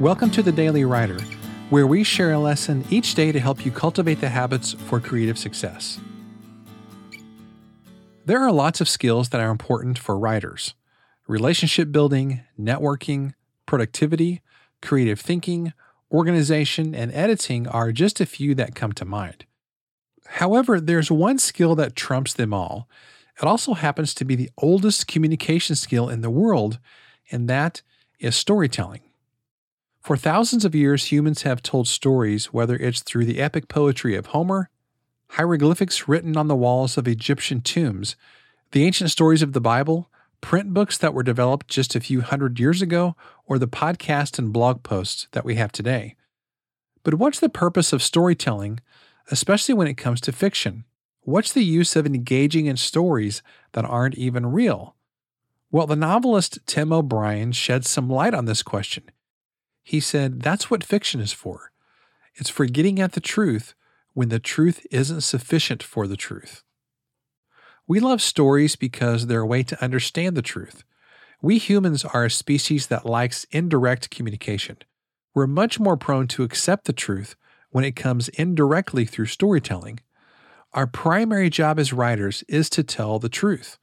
Welcome to the Daily Writer, where we share a lesson each day to help you cultivate the habits for creative success. There are lots of skills that are important for writers relationship building, networking, productivity, creative thinking, organization, and editing are just a few that come to mind. However, there's one skill that trumps them all. It also happens to be the oldest communication skill in the world, and that is storytelling. For thousands of years, humans have told stories, whether it's through the epic poetry of Homer, hieroglyphics written on the walls of Egyptian tombs, the ancient stories of the Bible, print books that were developed just a few hundred years ago, or the podcast and blog posts that we have today. But what's the purpose of storytelling, especially when it comes to fiction? What's the use of engaging in stories that aren't even real? Well, the novelist Tim O'Brien sheds some light on this question. He said that's what fiction is for. It's for getting at the truth when the truth isn't sufficient for the truth. We love stories because they're a way to understand the truth. We humans are a species that likes indirect communication. We're much more prone to accept the truth when it comes indirectly through storytelling. Our primary job as writers is to tell the truth.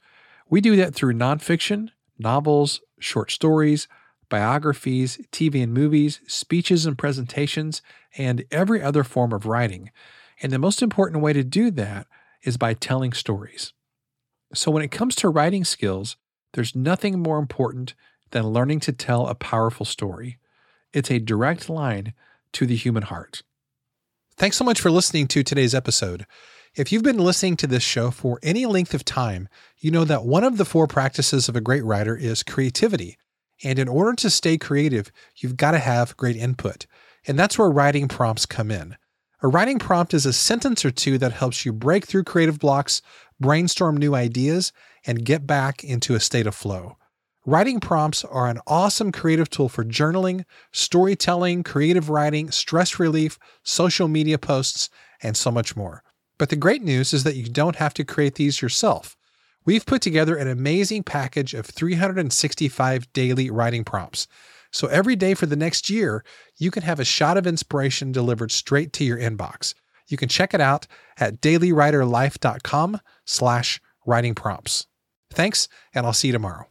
We do that through nonfiction, novels, short stories, biographies, TV and movies, speeches and presentations, and every other form of writing. And the most important way to do that is by telling stories. So, when it comes to writing skills, there's nothing more important than learning to tell a powerful story. It's a direct line to the human heart. Thanks so much for listening to today's episode. If you've been listening to this show for any length of time, you know that one of the four practices of a great writer is creativity. And in order to stay creative, you've got to have great input. And that's where writing prompts come in. A writing prompt is a sentence or two that helps you break through creative blocks, brainstorm new ideas, and get back into a state of flow. Writing prompts are an awesome creative tool for journaling, storytelling, creative writing, stress relief, social media posts, and so much more. But the great news is that you don't have to create these yourself. We've put together an amazing package of 365 daily writing prompts. So every day for the next year, you can have a shot of inspiration delivered straight to your inbox. You can check it out at dailywriterlife.com slash writing prompts. Thanks, and I'll see you tomorrow.